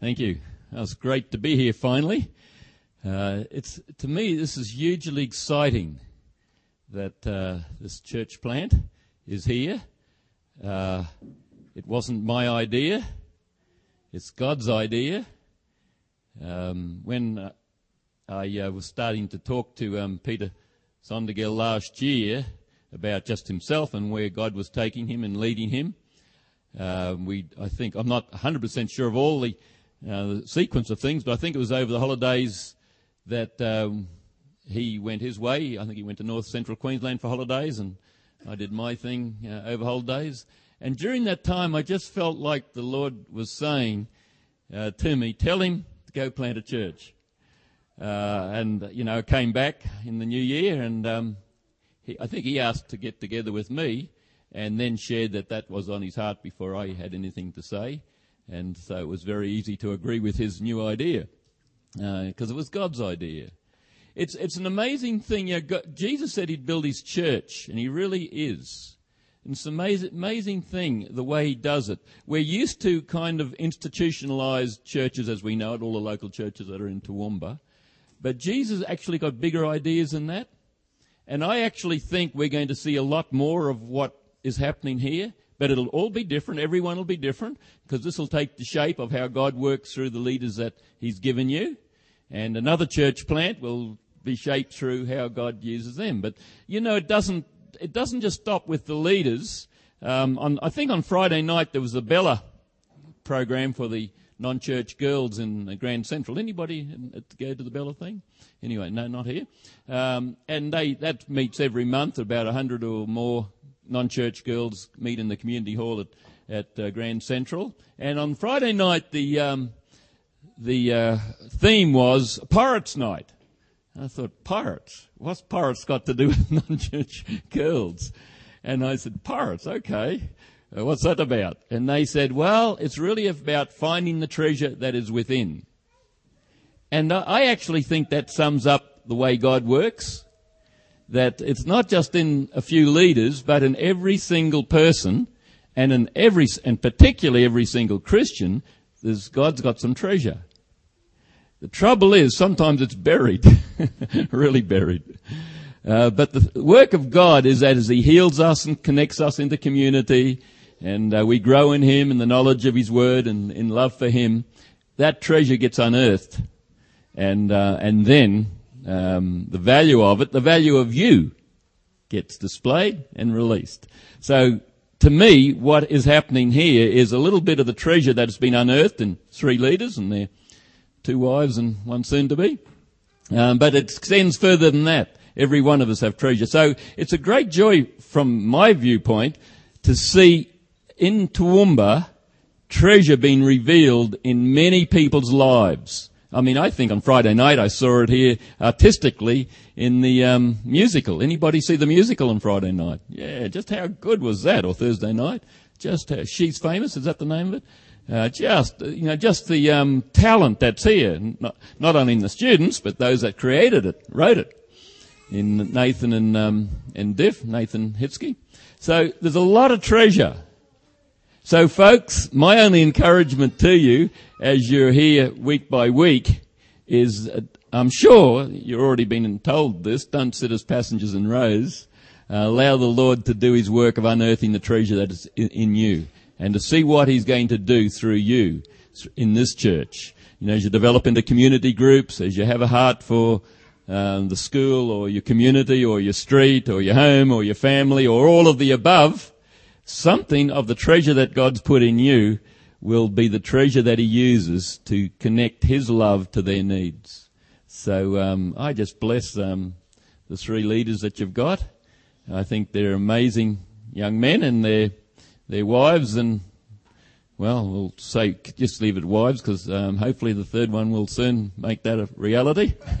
Thank you. It was great to be here finally. Uh, it's to me this is hugely exciting that uh, this church plant is here. Uh, it wasn't my idea; it's God's idea. Um, when uh, I uh, was starting to talk to um, Peter Sondergeld last year about just himself and where God was taking him and leading him, uh, we I think I'm not 100% sure of all the uh, sequence of things, but I think it was over the holidays that um, he went his way. I think he went to north central Queensland for holidays, and I did my thing uh, over holidays. And during that time, I just felt like the Lord was saying uh, to me, "Tell him to go plant a church." Uh, and you know, came back in the new year, and um, he, I think he asked to get together with me, and then shared that that was on his heart before I had anything to say. And so it was very easy to agree with his new idea because uh, it was God's idea. It's, it's an amazing thing. You know, God, Jesus said he'd build his church, and he really is. And it's an amazing, amazing thing the way he does it. We're used to kind of institutionalized churches as we know it, all the local churches that are in Toowoomba. But Jesus actually got bigger ideas than that. And I actually think we're going to see a lot more of what is happening here but it'll all be different. Everyone will be different because this will take the shape of how God works through the leaders that He's given you. And another church plant will be shaped through how God uses them. But you know, it doesn't, it doesn't just stop with the leaders. Um, on, I think on Friday night there was a Bella program for the non-church girls in Grand Central. Anybody go to the Bella thing? Anyway, no, not here. Um, and they that meets every month. About hundred or more non-church girls meet in the community hall at, at uh, Grand Central. And on Friday night, the, um, the uh, theme was Pirates Night. And I thought, pirates? What's pirates got to do with non-church girls? And I said, pirates, okay. Uh, what's that about? And they said, well, it's really about finding the treasure that is within. And I actually think that sums up the way God works that it's not just in a few leaders, but in every single person, and in every, and particularly every single Christian, there's, God's got some treasure. The trouble is, sometimes it's buried, really buried. Uh, but the work of God is that as He heals us and connects us into community, and uh, we grow in Him in the knowledge of His Word and in love for Him, that treasure gets unearthed, and uh, and then um, the value of it, the value of you gets displayed and released. So to me, what is happening here is a little bit of the treasure that has been unearthed in three leaders and their two wives and one soon to be. Um, but it extends further than that. Every one of us have treasure. So it's a great joy from my viewpoint to see in Toowoomba treasure being revealed in many people's lives. I mean, I think on Friday night I saw it here artistically in the um, musical. Anybody see the musical on Friday night? Yeah, just how good was that? Or Thursday night? Just how, she's famous. Is that the name of it? Uh, just you know, just the um, talent that's here. Not, not only in the students, but those that created it, wrote it. In Nathan and um, and Diff, Nathan Hitsky. So there's a lot of treasure so folks, my only encouragement to you as you're here week by week is, I'm sure you've already been told this, don't sit as passengers in rows. Uh, allow the Lord to do His work of unearthing the treasure that is in, in you and to see what He's going to do through you in this church. You know, as you develop into community groups, as you have a heart for um, the school or your community or your street or your home or your family or all of the above, something of the treasure that God's put in you will be the treasure that He uses to connect His love to their needs. So um, I just bless um, the three leaders that you've got. I think they're amazing young men and their their wives and well, we'll say just leave it wives because um, hopefully the third one will soon make that a reality.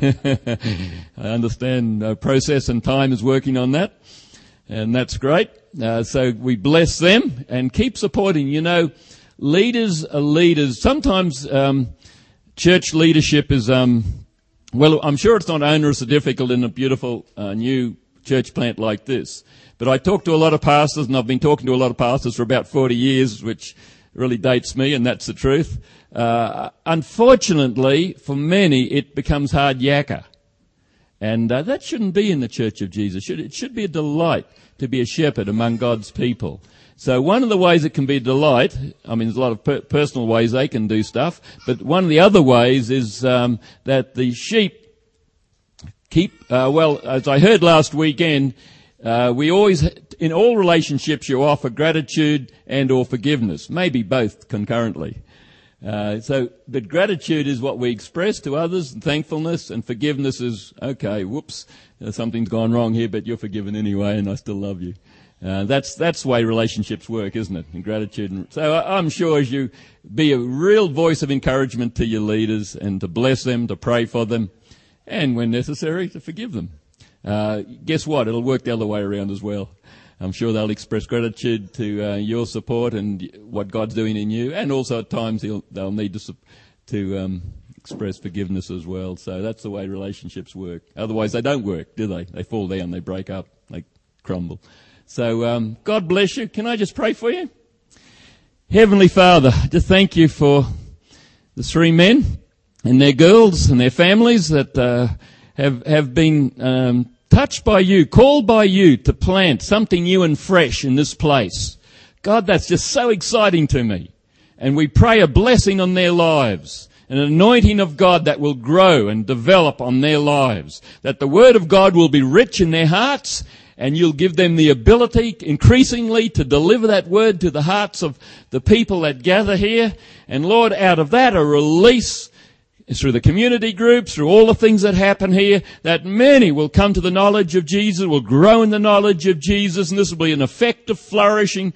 I understand uh, process and time is working on that, and that's great. Uh, so we bless them and keep supporting. You know, leaders are leaders. Sometimes um, church leadership is, um, well, I'm sure it's not onerous or difficult in a beautiful uh, new church plant like this. But I talk to a lot of pastors, and I've been talking to a lot of pastors for about 40 years, which really dates me, and that's the truth. Uh, unfortunately, for many, it becomes hard yakka. And uh, that shouldn't be in the Church of Jesus. It should be a delight to be a shepherd among God's people. So one of the ways it can be a delight, I mean, there's a lot of per- personal ways they can do stuff, but one of the other ways is um, that the sheep keep, uh, well, as I heard last weekend, uh, we always, in all relationships, you offer gratitude and or forgiveness, maybe both concurrently. Uh, so, but gratitude is what we express to others, and thankfulness, and forgiveness is, okay, whoops, uh, something's gone wrong here, but you're forgiven anyway, and I still love you. Uh, that's that's the way relationships work, isn't it? And gratitude. And, so I'm sure as you be a real voice of encouragement to your leaders and to bless them, to pray for them, and when necessary, to forgive them. Uh, guess what? It'll work the other way around as well. I'm sure they'll express gratitude to uh, your support and what God's doing in you, and also at times they'll need to to um, express forgiveness as well. So that's the way relationships work. Otherwise, they don't work, do they? They fall down, they break up, they crumble. So um, God bless you. Can I just pray for you? Heavenly Father, just thank you for the three men and their girls and their families that uh, have have been um, touched by you, called by you to plant something new and fresh in this place. God, that's just so exciting to me. And we pray a blessing on their lives, an anointing of God that will grow and develop on their lives, that the word of God will be rich in their hearts and you'll give them the ability increasingly to deliver that word to the hearts of the people that gather here. And Lord, out of that a release through the community groups, through all the things that happen here, that many will come to the knowledge of Jesus, will grow in the knowledge of Jesus, and this will be an effective, flourishing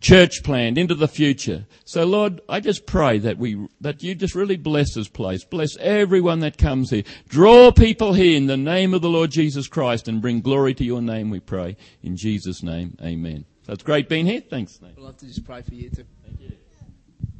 church plant into the future. So Lord, I just pray that we, that you just really bless this place. Bless everyone that comes here. Draw people here in the name of the Lord Jesus Christ and bring glory to your name, we pray. In Jesus' name, amen. It's great being here. Thanks. I'd love to just pray for you too.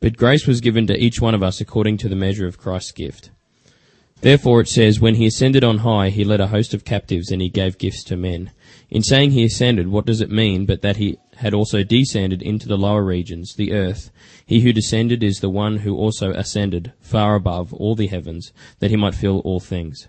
But grace was given to each one of us according to the measure of Christ's gift. Therefore it says, When he ascended on high, he led a host of captives and he gave gifts to men. In saying he ascended, what does it mean but that he had also descended into the lower regions, the earth? He who descended is the one who also ascended far above all the heavens, that he might fill all things.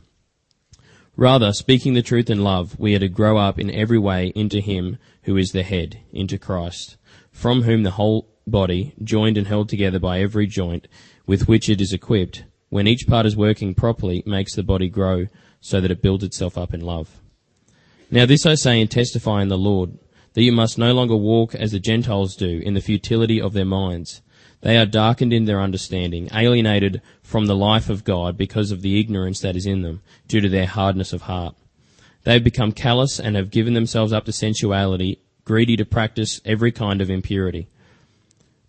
Rather, speaking the truth in love, we are to grow up in every way into Him who is the head, into Christ, from whom the whole body, joined and held together by every joint with which it is equipped, when each part is working properly, makes the body grow so that it builds itself up in love. Now this I say and testify in the Lord, that you must no longer walk as the Gentiles do in the futility of their minds. They are darkened in their understanding, alienated from the life of God because of the ignorance that is in them, due to their hardness of heart. They have become callous and have given themselves up to sensuality, greedy to practice every kind of impurity.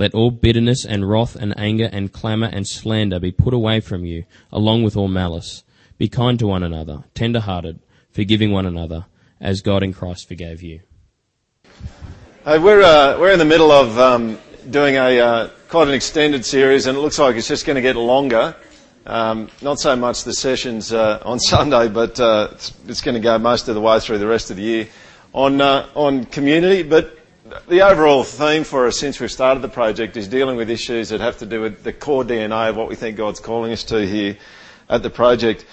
Let all bitterness and wrath and anger and clamour and slander be put away from you, along with all malice. Be kind to one another, tender hearted, forgiving one another, as God in Christ forgave you. Hey, we're, uh, we're in the middle of um, doing a uh, quite an extended series, and it looks like it's just going to get longer. Um, not so much the sessions uh, on Sunday, but uh, it's, it's, going to go most of the way through the rest of the year on uh, on community. But the overall theme for us since we've started the project is dealing with issues that have to do with the core DNA of what we think God's calling us to here at the project.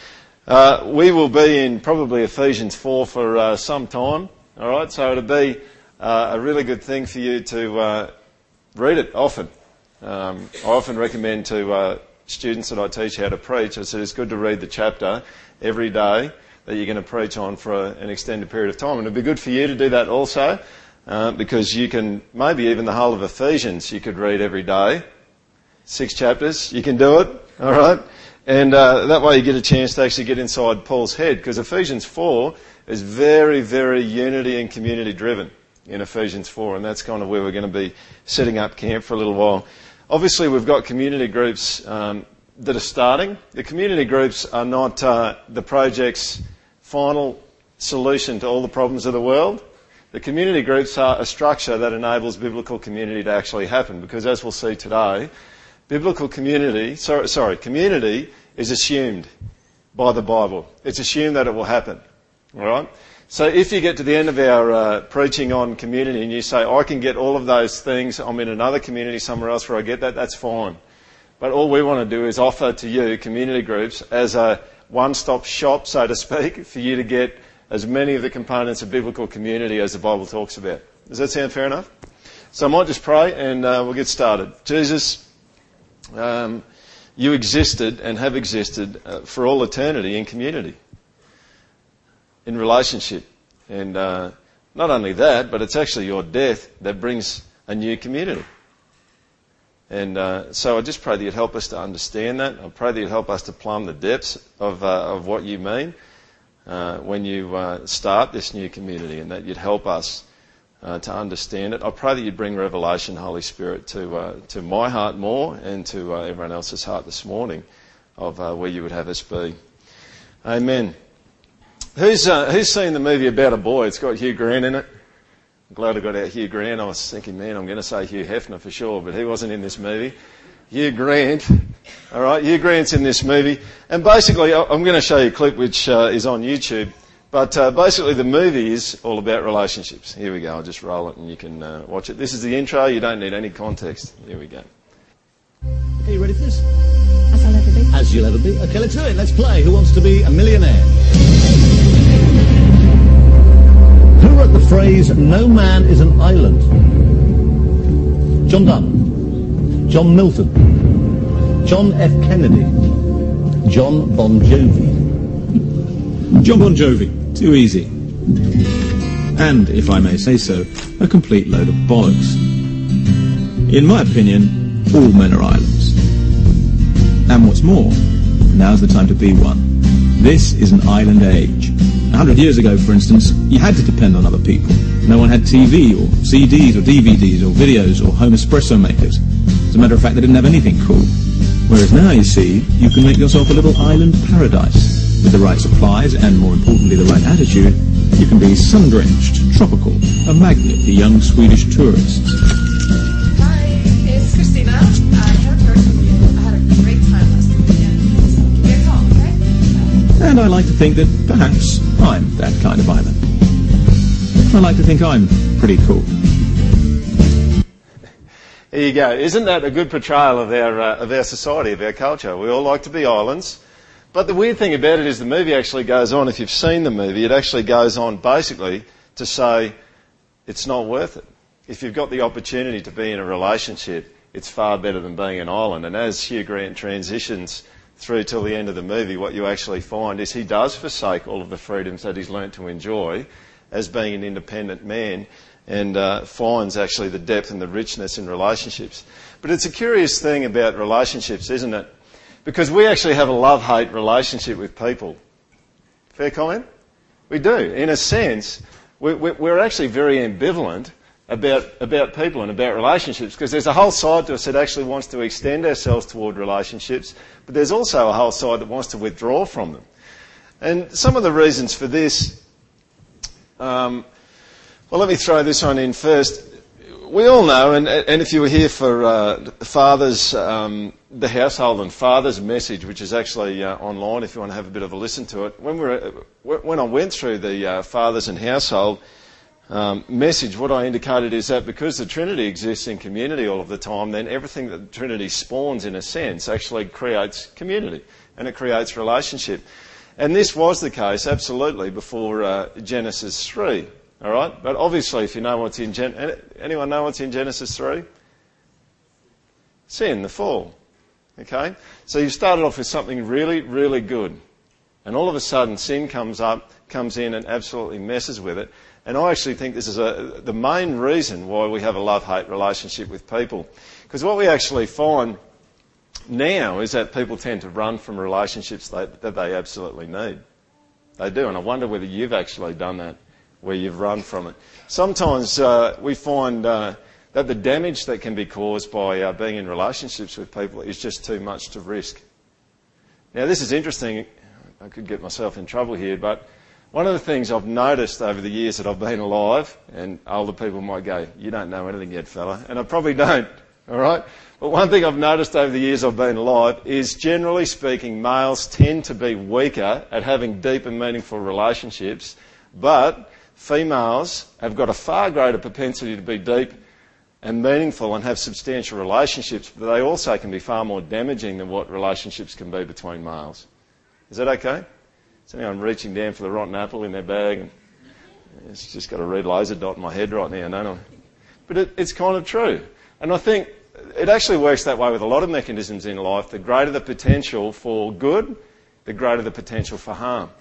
Uh, we will be in probably Ephesians 4 for uh, some time. All right, so it'll be uh, a really good thing for you to read it often. Um, I often recommend to students that I teach how to preach, I said it's good to read the chapter every day that you're going to preach on for a, an extended period of time. And it'd be good for you to do that also, uh, because you can, maybe even the whole of Ephesians you could read every day. Six chapters, you can do it, alright? And uh, that way you get a chance to actually get inside Paul's head, because Ephesians 4 is very, very unity and community driven in Ephesians 4, and that's kind of where we're going to be setting up camp for a little while. Obviously, we've got community groups um, that are starting. The community groups are not uh, the project's final solution to all the problems of the world. The community groups are a structure that enables biblical community to actually happen because, as we'll see today, biblical community, sorry, sorry community is assumed by the Bible. It's assumed that it will happen. All right? So if you get to the end of our uh, preaching on community and you say, I can get all of those things, I'm in another community somewhere else where I get that, that's fine. But all we want to do is offer to you community groups as a one-stop shop, so to speak, for you to get as many of the components of biblical community as the Bible talks about. Does that sound fair enough? So I might just pray and uh, we'll get started. Jesus, um, you existed and have existed uh, for all eternity in community in relationship. And uh, not only that, but it's actually your death that brings a new community. And uh, so I just pray that you'd help us to understand that. I pray that you'd help us to plumb the depths of, uh, of what you mean uh, when you uh, start this new community and that you'd help us uh, to understand it. I pray that you'd bring revelation, Holy Spirit, to, uh, to my heart more and to everyone else's heart this morning of where you would have us be. Amen. Who's, uh, who's seen the movie about a boy? It's got Hugh Grant in it. I'm glad I got out Hugh Grant. I was thinking, man, I'm going to say Hugh Hefner for sure, but he wasn't in this movie. Hugh Grant. All right, Hugh Grant's in this movie. And basically, I'm going to show you a clip which uh, is on YouTube. But uh, basically, the movie is all about relationships. Here we go. I'll just roll it and you can uh, watch it. This is the intro. You don't need any context. Here we go. Okay, you ready for this? As I'll ever be. As you'll ever be. Okay, let's do it. Let's play. Who wants to be a millionaire? Who wrote the phrase, no man is an island? John Donne. John Milton. John F. Kennedy. John Bon Jovi. John Bon Jovi. Too easy. And, if I may say so, a complete load of bollocks. In my opinion, all men are islands. And what's more, now's the time to be one. This is an island age. A hundred years ago, for instance, you had to depend on other people. No one had TV or CDs or DVDs or videos or home espresso makers. As a matter of fact, they didn't have anything cool. Whereas now, you see, you can make yourself a little island paradise. With the right supplies and, more importantly, the right attitude, you can be sun-drenched, tropical, a magnet for young Swedish tourists. Hi, it's Christina. I haven't heard from you. I had a great time last weekend. Give me a call, okay? And I like to think that perhaps I'm that kind of island. I like to think I'm pretty cool. There you go. Isn't that a good portrayal of our, uh, of our society, of our culture? We all like to be islands. But the weird thing about it is the movie actually goes on, if you've seen the movie, it actually goes on basically to say it's not worth it. If you've got the opportunity to be in a relationship, it's far better than being an island. And as Hugh Grant transitions through till the end of the movie, what you actually find is he does forsake all of the freedoms that he's learnt to enjoy as being an independent man and uh, finds actually the depth and the richness in relationships. But it's a curious thing about relationships, isn't it? Because we actually have a love-hate relationship with people. Fair comment? We do. In a sense, we're actually very ambivalent about, about people and about relationships because there's a whole side to us that actually wants to extend ourselves toward relationships, but there's also a whole side that wants to withdraw from them. And some of the reasons for this, um, well, let me throw this one in first. We all know, and, and if you were here for uh, Father's, um, the Household and Father's message, which is actually uh, online if you want to have a bit of a listen to it, when, we were, when I went through the uh, Fathers and Household, um, message, what I indicated is that because the Trinity exists in community all of the time, then everything that the Trinity spawns, in a sense, actually creates community and it creates relationship. And this was the case, absolutely, before uh, Genesis 3. All right? But obviously, if you know what's in Gen- anyone know what's in Genesis 3? Sin, the fall. Okay? So you started off with something really, really good. And all of a sudden, sin comes up, comes in and absolutely messes with it. And I actually think this is a, the main reason why we have a love-hate relationship with people. Because what we actually find now is that people tend to run from relationships that, that they absolutely need. They do, and I wonder whether you've actually done that, where you've run from it. Sometimes uh, we find uh, that the damage that can be caused by uh, being in relationships with people is just too much to risk. Now, this is interesting. I could get myself in trouble here, but one of the things I've noticed over the years that I've been alive, and older people might go, you don't know anything yet, fella, and I probably don't, alright? But one thing I've noticed over the years I've been alive is generally speaking, males tend to be weaker at having deep and meaningful relationships, but females have got a far greater propensity to be deep and meaningful and have substantial relationships, but they also can be far more damaging than what relationships can be between males. Is that okay? Is anyone reaching down for the rotten apple in their bag? And it's just got a red laser dot in my head right now, don't I? But it, it's kind of true. And I think it actually works that way with a lot of mechanisms in life. The greater the potential for good, the greater the potential for harm.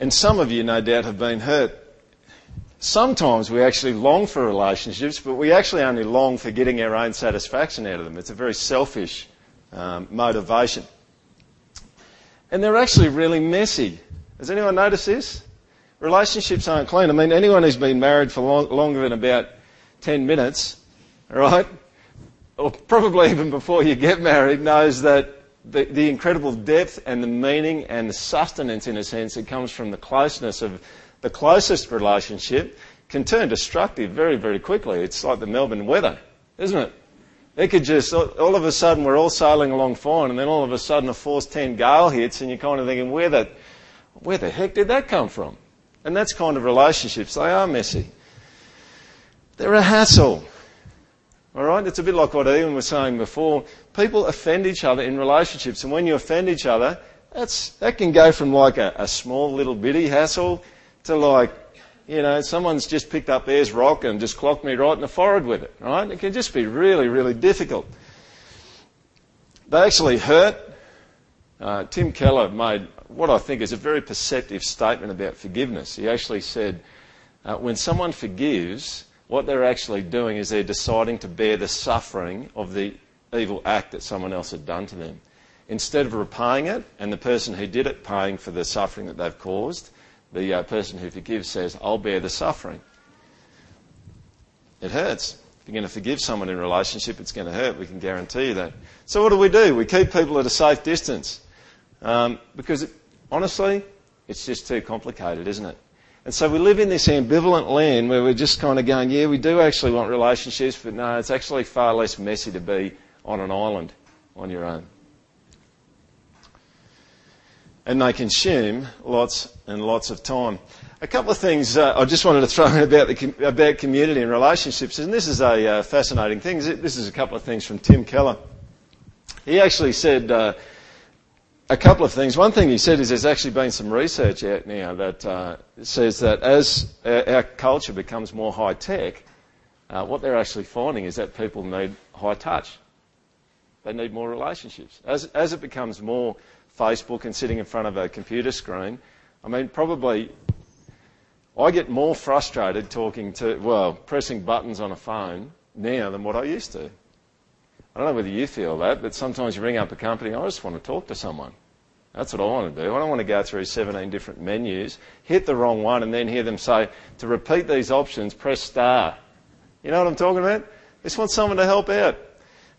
And some of you, no doubt, have been hurt. Sometimes we actually long for relationships, but we actually only long for getting our own satisfaction out of them. It's a very selfish um, motivation and they're actually really messy. Has anyone noticed this? Relationships aren't clean. I mean, anyone who's been married for long, longer than about 10 minutes, right, or probably even before you get married, knows that the, the incredible depth and the meaning and the sustenance, in a sense, that comes from the closeness of the closest relationship can turn destructive very, very quickly. It's like the Melbourne weather, isn't it? It could just, all of a sudden, we're all sailing along fine, and then all of a sudden a force 10 gale hits, and you're kind of thinking, where the, where the heck did that come from? And that's kind of relationships. They are messy. They're a hassle. Alright? It's a bit like what Ian was saying before. People offend each other in relationships, and when you offend each other, that's, that can go from like a, a small little bitty hassle to like you know, someone's just picked up Ayers Rock and just clocked me right in the forehead with it, right? It can just be really, really difficult. They actually hurt. Uh, Tim Keller made what I think is a very perceptive statement about forgiveness. He actually said, uh, when someone forgives, what they're actually doing is they're deciding to bear the suffering of the evil act that someone else had done to them. Instead of repaying it and the person who did it paying for the suffering that they've caused, the uh, person who forgives says, I'll bear the suffering. It hurts. If you're going to forgive someone in a relationship, it's going to hurt. We can guarantee you that. So what do we do? We keep people at a safe distance. Um, because it, honestly, it's just too complicated, isn't it? And so we live in this ambivalent land where we're just kind of going, yeah, we do actually want relationships, but no, it's actually far less messy to be on an island on your own and they consume lots and lots of time. A couple of things uh, I just wanted to throw in about, the, about community and relationships, and this is a uh, fascinating thing. This is a couple of things from Tim Keller. He actually said uh, a couple of things. One thing he said is there's actually been some research out now that uh, says that as our culture becomes more high tech, uh, what they're actually finding is that people need high touch. They need more relationships. As, as it becomes more Facebook and sitting in front of a computer screen. I mean, probably I get more frustrated talking to, well, pressing buttons on a phone now than what I used to. I don't know whether you feel that, but sometimes you ring up a company, I just want to talk to someone. That's what I want to do. I don't want to go through 17 different menus, hit the wrong one, and then hear them say, to repeat these options, press star. You know what I'm talking about? I just want someone to help out.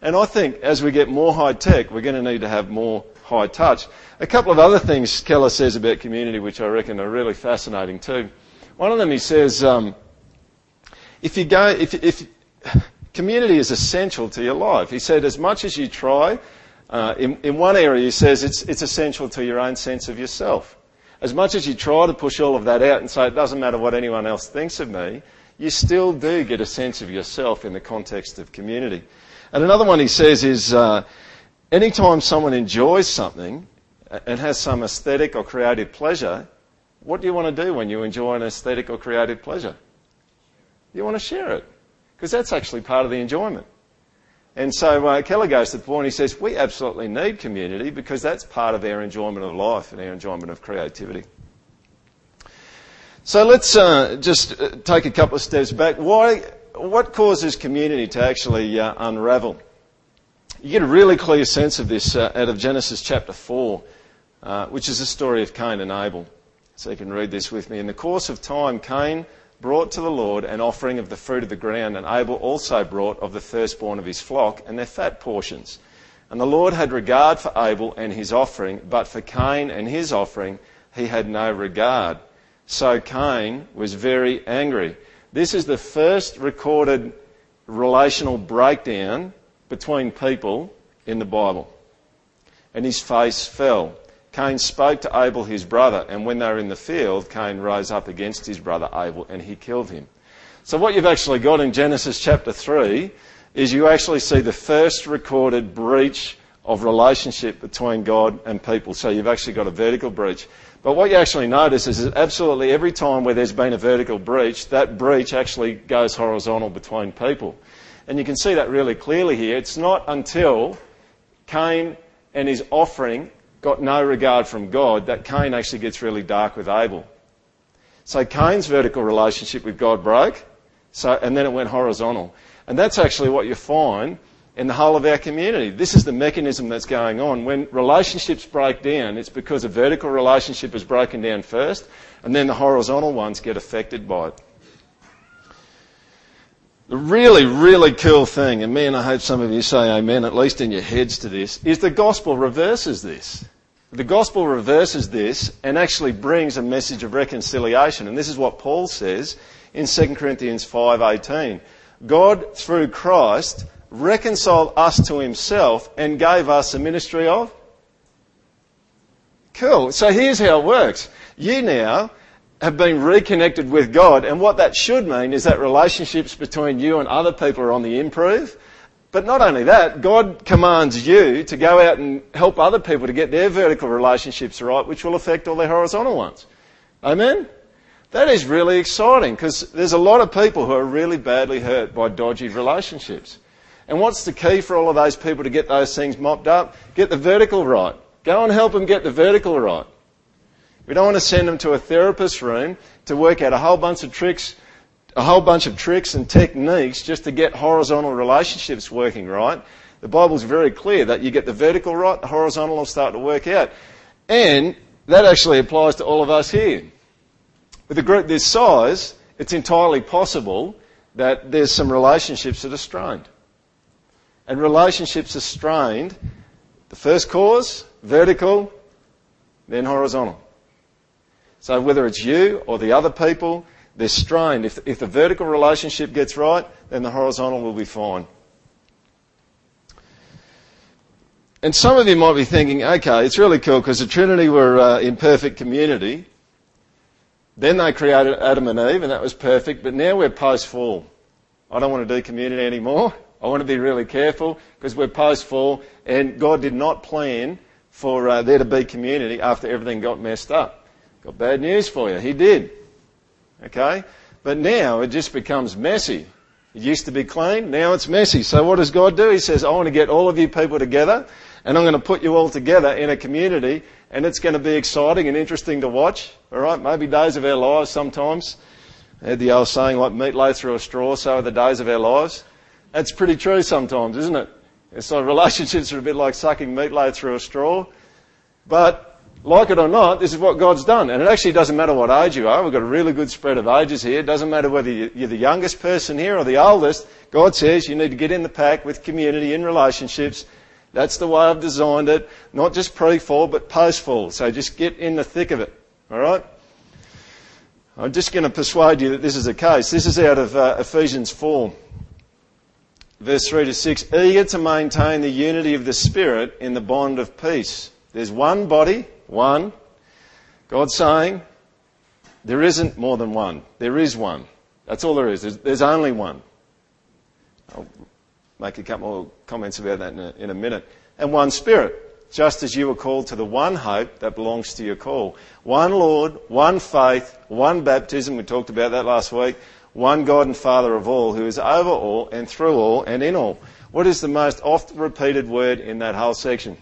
And I think as we get more high tech, we're going to need to have more high touch. A couple of other things Keller says about community, which I reckon are really fascinating too. One of them, he says, um, if you go, if, if community is essential to your life. He said, as much as you try, uh, in, in one area he says it's, it's essential to your own sense of yourself. As much as you try to push all of that out and say it doesn't matter what anyone else thinks of me, you still do get a sense of yourself in the context of community. And another one he says is, uh, anytime someone enjoys something and has some aesthetic or creative pleasure, what do you want to do when you enjoy an aesthetic or creative pleasure? You want to share it because that's actually part of the enjoyment. And so uh, Keller goes to the point, he says, we absolutely need community because that's part of our enjoyment of life and our enjoyment of creativity. So let's uh, just uh, take a couple of steps back. Why, what causes community to actually uh, unravel? You get a really clear sense of this uh, out of Genesis chapter 4, uh, which is the story of Cain and Abel. So you can read this with me. In the course of time, Cain brought to the Lord an offering of the fruit of the ground, and Abel also brought of the firstborn of his flock and their fat portions. And the Lord had regard for Abel and his offering, but for Cain and his offering he had no regard. So Cain was very angry. This is the first recorded relational breakdown between people in the Bible. And his face fell. Cain spoke to Abel his brother, and when they were in the field, Cain rose up against his brother Abel and he killed him. So what you've actually got in Genesis chapter 3 is you actually see the first recorded breach of relationship between God and people. So you've actually got a vertical breach. But what you actually notice is that absolutely every time where there's been a vertical breach, that breach actually goes horizontal between people. And you can see that really clearly here. It's not until Cain and his offering got no regard from God, that Cain actually gets really dark with Abel. So Cain's vertical relationship with God broke, so, and then it went horizontal. And that's actually what you find in the whole of our community. This is the mechanism that's going on. When relationships break down, it's because a vertical relationship is broken down first, and then the horizontal ones get affected by it. The really, really cool thing, and man, I hope some of you say amen, at least in your heads to this, is the gospel reverses this. The gospel reverses this and actually brings a message of reconciliation. And this is what Paul says in 2 Corinthians 5:18. God through Christ reconciled us to himself and gave us a ministry of Cool. So here's how it works. You now have been reconnected with God and what that should mean is that relationships between you and other people are on the improve but not only that, God commands you to go out and help other people to get their vertical relationships right, which will affect all their horizontal ones. Amen? That is really exciting because there's a lot of people who are really badly hurt by dodgy relationships. And what's the key for all of those people to get those things mopped up? Get the vertical right. Go and help them get the vertical right. We don't want to send them to a therapist's room to work out a whole bunch of tricks a whole bunch of tricks and techniques just to get horizontal relationships working right. The Bible's very clear that you get the vertical right, the horizontal will start to work out. And that actually applies to all of us here. With a group this size, it's entirely possible that there's some relationships that are strained. And relationships are strained, the first cause, vertical, then horizontal. So whether it's you or the other people, they're strained. If, if the vertical relationship gets right, then the horizontal will be fine. And some of you might be thinking, okay, it's really cool because the Trinity were uh, in perfect community. Then they created Adam and Eve, and that was perfect. But now we're post-fall. I don't want to do community anymore. I want to be really careful because we're post-fall, and God did not plan for uh, there to be community after everything got messed up. Got bad news for you. He did. Okay? But now it just becomes messy. It used to be clean, now it's messy. So what does God do? He says, I want to get all of you people together and I'm going to put you all together in a community and it's going to be exciting and interesting to watch. Alright? Maybe days of our lives sometimes. I had the old saying like meatloaf through a straw, so are the days of our lives. That's pretty true sometimes, isn't it? Like relationships are a bit like sucking meatloaf through a straw. But, like it or not, this is what God's done. And it actually doesn't matter what age you are. We've got a really good spread of ages here. It doesn't matter whether you're the youngest person here or the oldest. God says you need to get in the pack with community in relationships. That's the way I've designed it. Not just pre-fall, but post-fall. So just get in the thick of it. Alright? I'm just going to persuade you that this is the case. This is out of uh, Ephesians 4, verse 3 to 6. Eager to maintain the unity of the Spirit in the bond of peace. There's one body, one. God's saying there isn't more than one. There is one. That's all there is. There's, there's only one. I'll make a couple more comments about that in a, in a minute. And one Spirit, just as you were called to the one hope that belongs to your call. One Lord, one faith, one baptism. We talked about that last week. One God and Father of all, who is over all and through all and in all. What is the most oft repeated word in that whole section?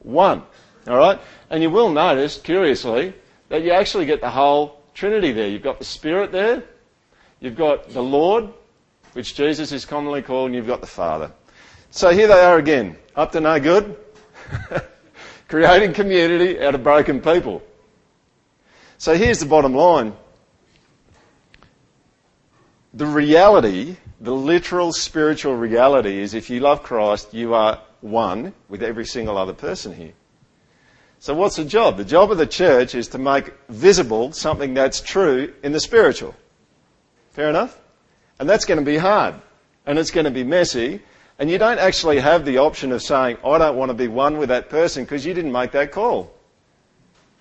One. Alright? And you will notice, curiously, that you actually get the whole Trinity there. You've got the Spirit there. You've got the Lord, which Jesus is commonly called, and you've got the Father. So here they are again, up to no good, creating community out of broken people. So here's the bottom line. The reality, the literal spiritual reality is if you love Christ, you are one with every single other person here. So what's the job? The job of the church is to make visible something that's true in the spiritual. Fair enough? And that's going to be hard. And it's going to be messy. And you don't actually have the option of saying, I don't want to be one with that person because you didn't make that call.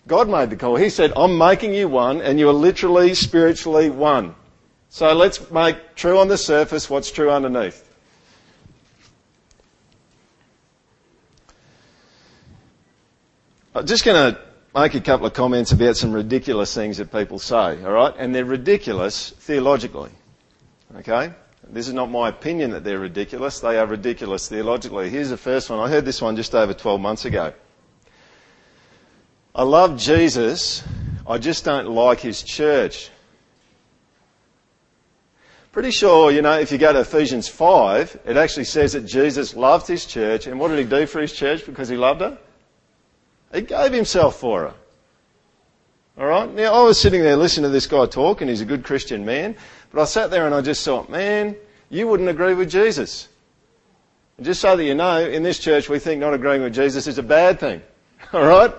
God made the call. He said, I'm making you one and you are literally spiritually one. So let's make true on the surface what's true underneath. I'm just going to make a couple of comments about some ridiculous things that people say, alright? And they're ridiculous theologically. Okay? This is not my opinion that they're ridiculous. They are ridiculous theologically. Here's the first one. I heard this one just over 12 months ago. I love Jesus. I just don't like his church. Pretty sure, you know, if you go to Ephesians 5, it actually says that Jesus loved his church. And what did he do for his church because he loved her? He gave himself for her. Alright? Now, I was sitting there listening to this guy talk, and he's a good Christian man, but I sat there and I just thought, man, you wouldn't agree with Jesus. And just so that you know, in this church we think not agreeing with Jesus is a bad thing. Alright?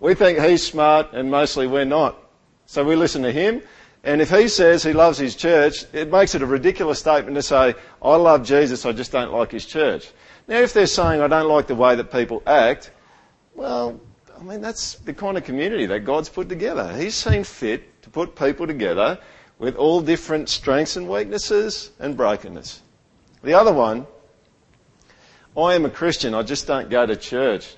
We think he's smart and mostly we're not. So we listen to him, and if he says he loves his church, it makes it a ridiculous statement to say, I love Jesus, I just don't like his church. Now if they're saying I don't like the way that people act, well, I mean, that's the kind of community that God's put together. He's seen fit to put people together with all different strengths and weaknesses and brokenness. The other one, I am a Christian, I just don't go to church.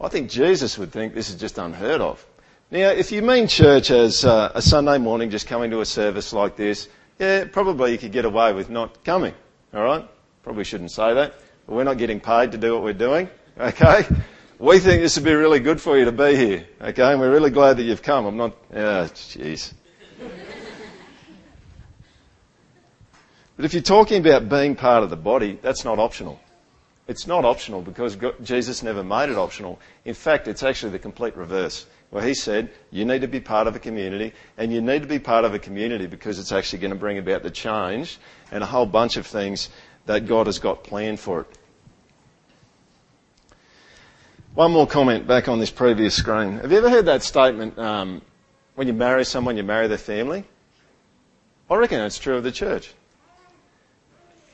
I think Jesus would think this is just unheard of. Now, if you mean church as uh, a Sunday morning, just coming to a service like this, yeah, probably you could get away with not coming. All right? Probably shouldn't say that. But we're not getting paid to do what we're doing. Okay? We think this would be really good for you to be here, okay? And we're really glad that you've come. I'm not, yeah, jeez. but if you're talking about being part of the body, that's not optional. It's not optional because Jesus never made it optional. In fact, it's actually the complete reverse. Where he said, you need to be part of a community, and you need to be part of a community because it's actually going to bring about the change and a whole bunch of things that God has got planned for it. One more comment back on this previous screen. Have you ever heard that statement, um, when you marry someone, you marry their family? I reckon it's true of the church.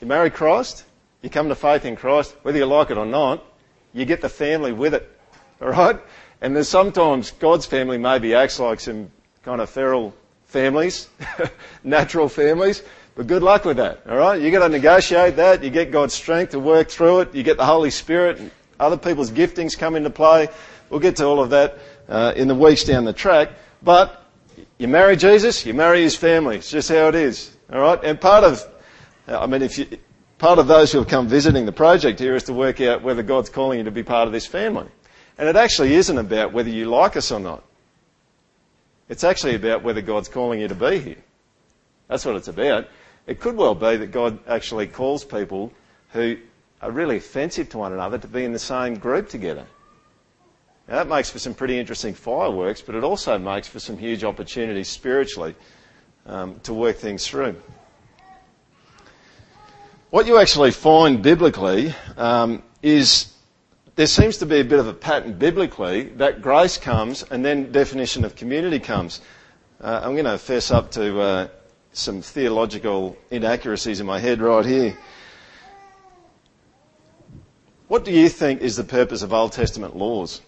You marry Christ, you come to faith in Christ, whether you like it or not, you get the family with it. Alright? And there's sometimes God's family maybe acts like some kind of feral families, natural families, but good luck with that. Alright? You've gotta negotiate that, you get God's strength to work through it, you get the Holy Spirit other people's giftings come into play. We'll get to all of that uh, in the weeks down the track. But you marry Jesus, you marry his family. It's just how it is. All right. And part of, I mean, if you, part of those who have come visiting the project here is to work out whether God's calling you to be part of this family. And it actually isn't about whether you like us or not. It's actually about whether God's calling you to be here. That's what it's about. It could well be that God actually calls people who are really offensive to one another to be in the same group together. Now, that makes for some pretty interesting fireworks, but it also makes for some huge opportunities spiritually um, to work things through. What you actually find biblically um, is there seems to be a bit of a pattern biblically that grace comes and then definition of community comes. Uh, I'm going to fess up to uh, some theological inaccuracies in my head right here. What do you think is the purpose of Old Testament laws?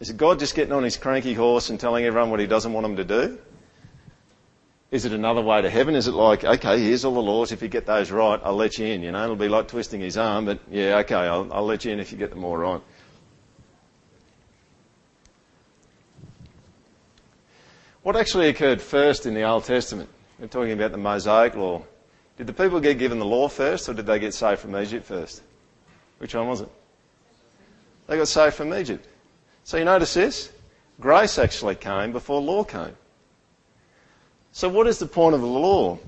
Is it God just getting on his cranky horse and telling everyone what he doesn't want them to do? Is it another way to heaven? Is it like, okay, here's all the laws. If you get those right, I'll let you in. You know, it'll be like twisting his arm, but yeah, okay, I'll, I'll let you in if you get them all right. What actually occurred first in the Old Testament? We're talking about the Mosaic law. Did the people get given the law first, or did they get saved from Egypt first? Which one was it? They got saved from Egypt. So you notice this? Grace actually came before law came. So what is the point of the law?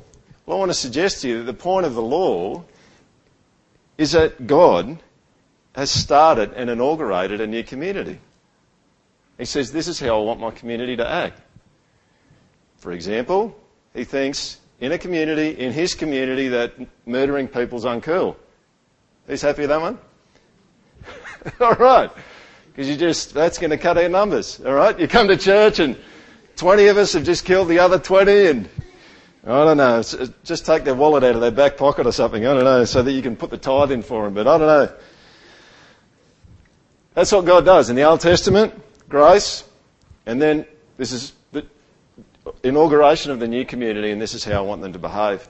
Well, I want to suggest to you that the point of the law is that God has started and inaugurated a new community. He says, this is how I want my community to act. For example, he thinks in a community, in his community, that murdering people's uncool. Who's happy with that one? All right. Because you just, that's going to cut our numbers. All right. You come to church and 20 of us have just killed the other 20 and I don't know, uh, just take their wallet out of their back pocket or something, I don't know, so that you can put the tithe in for them, but I don't know. That's what God does. In the Old Testament, grace, and then this is the inauguration of the new community, and this is how I want them to behave.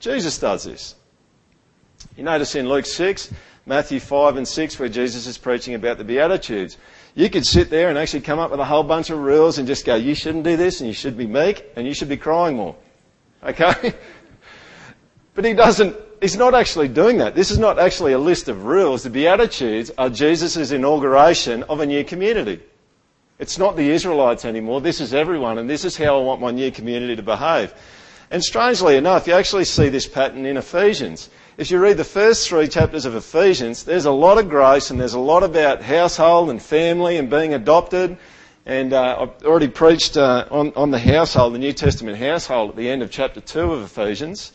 Jesus does this. You notice in Luke 6, Matthew 5 and 6, where Jesus is preaching about the Beatitudes. You could sit there and actually come up with a whole bunch of rules and just go, you shouldn't do this and you should be meek and you should be crying more. Okay? but he doesn't, he's not actually doing that. This is not actually a list of rules. The Beatitudes are Jesus' inauguration of a new community. It's not the Israelites anymore. This is everyone and this is how I want my new community to behave. And strangely enough, you actually see this pattern in Ephesians if you read the first three chapters of Ephesians, there's a lot of grace and there's a lot about household and family and being adopted. And uh, I've already preached uh, on, on the household, the New Testament household, at the end of chapter 2 of Ephesians.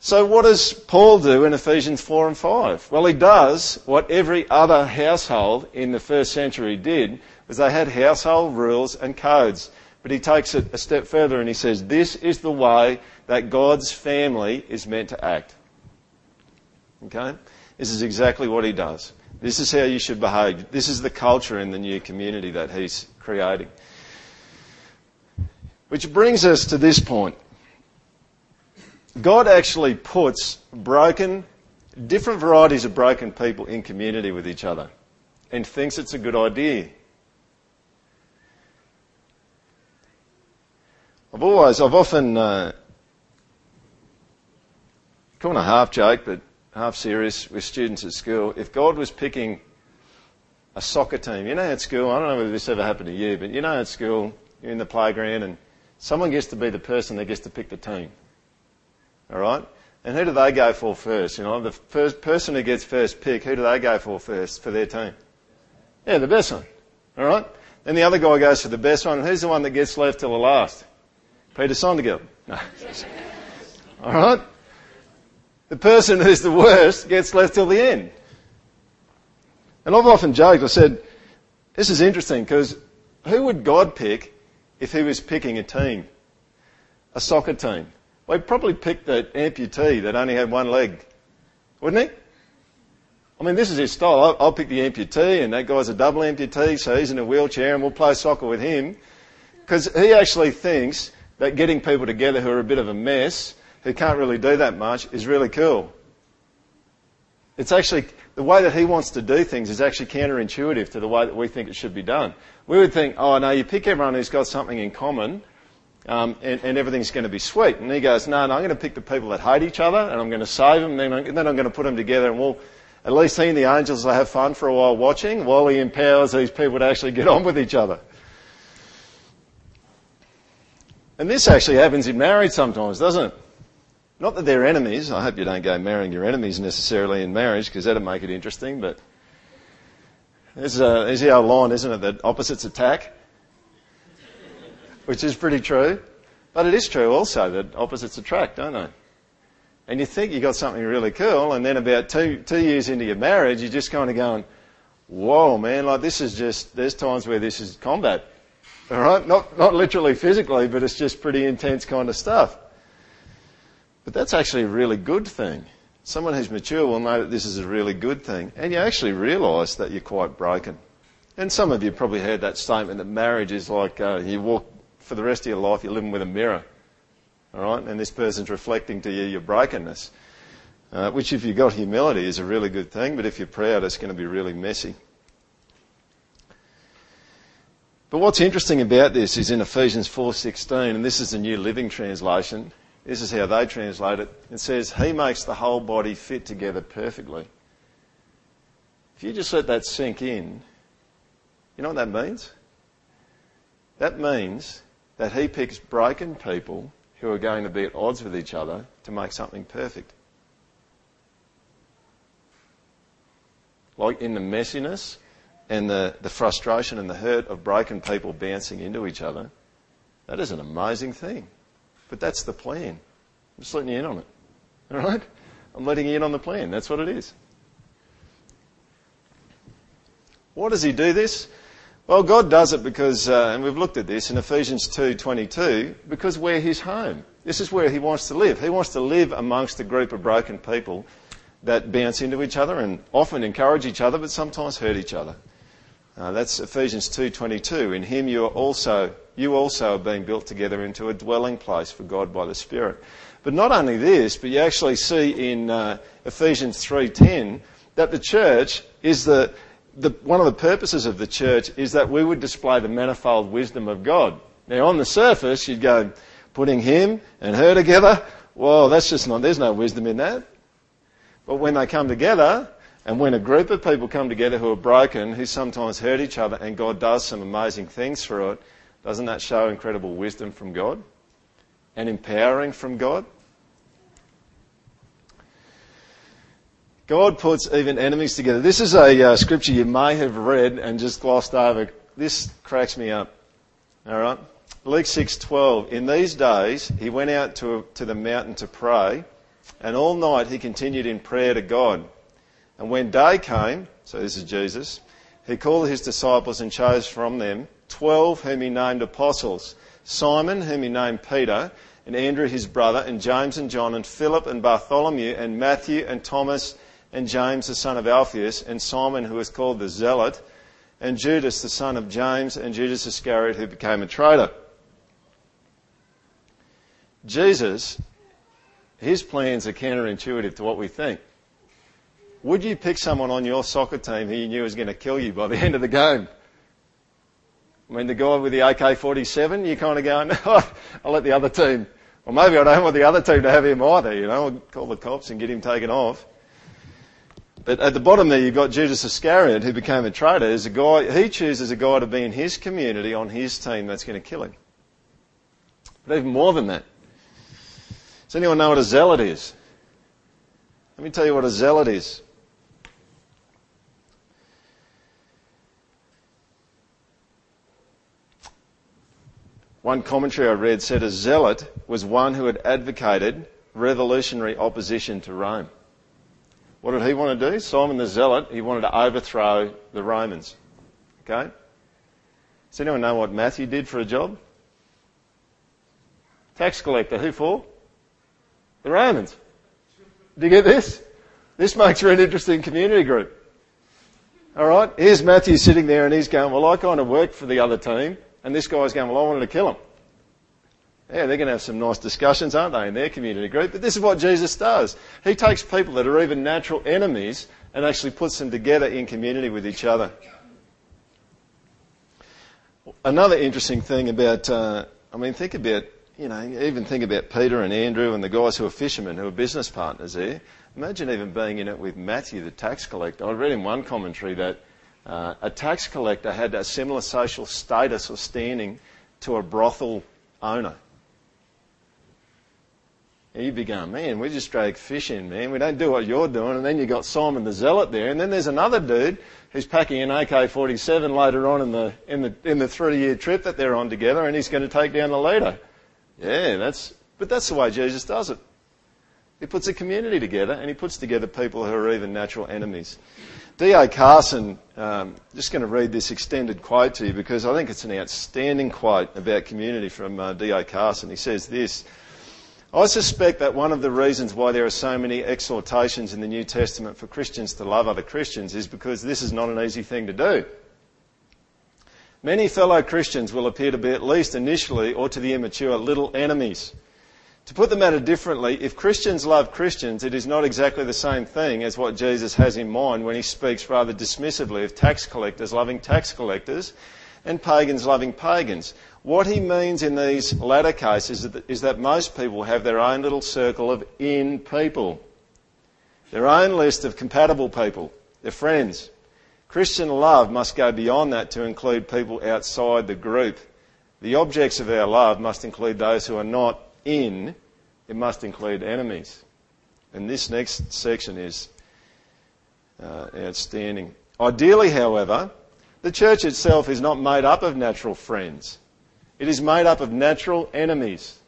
So what does Paul do in Ephesians 4 and 5? Well, he does what every other household in the first century did, was they had household rules and codes. But he takes it a step further and he says, this is the way that God's family is meant to act. Okay? This is exactly what he does. This is how you should behave. This is the culture in the new community that he's creating. Which brings us to this point. God actually puts broken, different varieties of broken people in community with each other and thinks it's a good idea. I've always, I've often, uh, kind of half joke, but half serious with students at school. If God was picking a soccer team, you know at school, I don't know whether this ever happened to you, but you know at school, you're in the playground and someone gets to be the person that gets to pick the team. Alright? And who do they go for first? You know, the first person who gets first pick, who do they go for first for their team? Yeah, the best one. Alright? Then the other guy goes for the best one, and who's the one that gets left till the last? Peter Sondergeld. No. Alright? the person who's the worst gets left till the end. And I've often joked, I said, this is interesting because who would God pick if he was picking a team? A soccer team. Well, he'd probably pick the amputee that only had one leg, wouldn't he? I mean, this is his style. I'll, I'll pick the amputee and that guy's a double amputee, so he's in a wheelchair and we'll play soccer with him. Because he actually thinks that getting people together who are a bit of a mess who can't really do that much is really cool. It's actually, the way that he wants to do things is actually counterintuitive to the way that we think it should be done. We would think, oh no, you pick everyone who's got something in common, um, and, and, everything's going to be sweet. And he goes, no, no, I'm going to pick the people that hate each other, and I'm going to save them, and then, I'm, then I'm going to put them together, and we'll, at least he and the angels will have fun for a while watching, while he empowers these people to actually get on with each other. And this actually happens in marriage sometimes, doesn't it? Not that they're enemies. I hope you don't go marrying your enemies necessarily in marriage because that'd make it interesting. But uh, there's the old line, isn't it, that opposites attack? Which is pretty true. But it is true also that opposites attract, don't they? And you think you've got something really cool, and then about two, two years into your marriage, you're just kind of going, whoa, man, like this is just, there's times where this is combat. Alright? Not, not literally physically, but it's just pretty intense kind of stuff. But that's actually a really good thing. Someone who's mature will know that this is a really good thing. And you actually realise that you're quite broken. And some of you probably heard that statement that marriage is like uh, you walk for the rest of your life, you're living with a mirror. Alright? And this person's reflecting to you your brokenness. Uh, which if you've got humility is a really good thing, but if you're proud, it's going to be really messy. But what's interesting about this is in Ephesians 4:16, and this is the New Living Translation. This is how they translate it. It says, "He makes the whole body fit together perfectly." If you just let that sink in, you know what that means? That means that he picks broken people who are going to be at odds with each other to make something perfect. Like in the messiness and the, the frustration and the hurt of broken people bouncing into each other, that is an amazing thing. But that's the plan. I'm just letting you in on it. Alright? I'm letting you in on the plan. That's what it is. Why does he do this? Well, God does it because, uh, and we've looked at this in Ephesians 2:22, because we're His home. This is where He wants to live. He wants to live amongst a group of broken people that bounce into each other and often encourage each other, but sometimes hurt each other. Uh, that's Ephesians 2:22. In Him you also you also are being built together into a dwelling place for God by the Spirit. But not only this, but you actually see in uh, Ephesians 3:10 that the church is the, the one of the purposes of the church is that we would display the manifold wisdom of God. Now, on the surface, you'd go putting him and her together. Well, that's just not. There's no wisdom in that. But when they come together, and when a group of people come together who are broken, who sometimes hurt each other, and God does some amazing things through it, doesn't that show incredible wisdom from God? And empowering from God? God puts even enemies together. This is a uh, scripture you may have read and just glossed over. This cracks me up. All right? Luke 6:12. In these days, he went out to, to the mountain to pray, and all night he continued in prayer to God. And when day came, so this is Jesus, he called his disciples and chose from them twelve whom he named apostles. Simon, whom he named Peter, and Andrew his brother, and James and John, and Philip and Bartholomew, and Matthew and Thomas, and James the son of Alphaeus, and Simon who was called the Zealot, and Judas the son of James, and Judas Iscariot who became a traitor. Jesus, his plans are counterintuitive to what we think. Would you pick someone on your soccer team who you knew was going to kill you by the end of the game? I mean, the guy with the AK-47, you're kind of going, I'll let the other team, or maybe I don't want the other team to have him either, you know, I'll call the cops and get him taken off. But at the bottom there, you've got Judas Iscariot, who became a traitor. Is a guy, he chooses a guy to be in his community on his team that's going to kill him. But even more than that, does anyone know what a zealot is? Let me tell you what a zealot is. One commentary I read said a zealot was one who had advocated revolutionary opposition to Rome. What did he want to do? Simon the Zealot, he wanted to overthrow the Romans. Okay? Does anyone know what Matthew did for a job? Tax collector. Who for? The Romans. Do you get this? This makes for an interesting community group. Alright? Here's Matthew sitting there and he's going, well I kind of worked for the other team and this guy's going, well I wanted to kill him. Yeah, they're going to have some nice discussions, aren't they, in their community group? But this is what Jesus does. He takes people that are even natural enemies and actually puts them together in community with each other. Another interesting thing about, uh, I mean, think about, you know, even think about Peter and Andrew and the guys who are fishermen, who are business partners there. Imagine even being in it with Matthew, the tax collector. I read in one commentary that uh, a tax collector had a similar social status or standing to a brothel owner. And you'd be going, man, we just drag fish in, man. We don't do what you're doing. And then you got Simon the Zealot there. And then there's another dude who's packing an AK-47 later on in the, in the, in the three-year trip that they're on together and he's going to take down the leader. Yeah, that's, but that's the way Jesus does it. He puts a community together and he puts together people who are even natural enemies. D.A. Carson, um, just going to read this extended quote to you because I think it's an outstanding quote about community from uh, D.A. Carson. He says this, I suspect that one of the reasons why there are so many exhortations in the New Testament for Christians to love other Christians is because this is not an easy thing to do. Many fellow Christians will appear to be at least initially or to the immature little enemies. To put the matter differently, if Christians love Christians, it is not exactly the same thing as what Jesus has in mind when he speaks rather dismissively of tax collectors loving tax collectors and pagans loving pagans. What he means in these latter cases is that most people have their own little circle of in people, their own list of compatible people, their friends. Christian love must go beyond that to include people outside the group. The objects of our love must include those who are not in, it must include enemies. And this next section is uh, outstanding. Ideally, however, the church itself is not made up of natural friends. It is made up of natural enemies.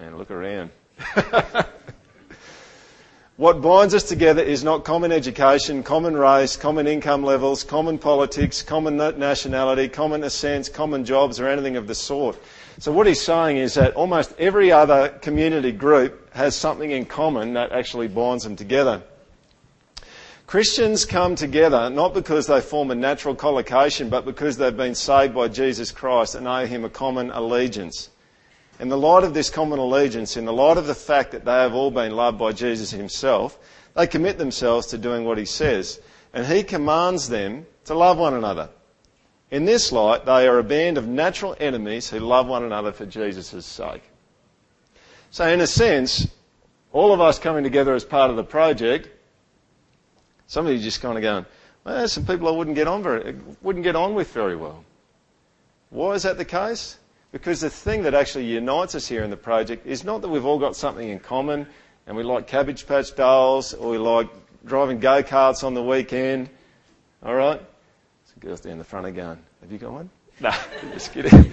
And look around. what binds us together is not common education, common race, common income levels, common politics, common nationality, common ascents, common jobs, or anything of the sort. So what he's saying is that almost every other community group has something in common that actually binds them together. Christians come together not because they form a natural collocation, but because they've been saved by Jesus Christ and owe him a common allegiance. In the light of this common allegiance, in the light of the fact that they have all been loved by Jesus himself, they commit themselves to doing what he says. And he commands them to love one another. In this light, they are a band of natural enemies who love one another for Jesus' sake. So, in a sense, all of us coming together as part of the project, some of you just kind of going, well, there's some people I wouldn't get on very, wouldn't get on with very well. Why is that the case? Because the thing that actually unites us here in the project is not that we've all got something in common and we like Cabbage Patch Dolls or we like driving go-karts on the weekend. All right? Girls down the front are going, have you got one? No, just kidding.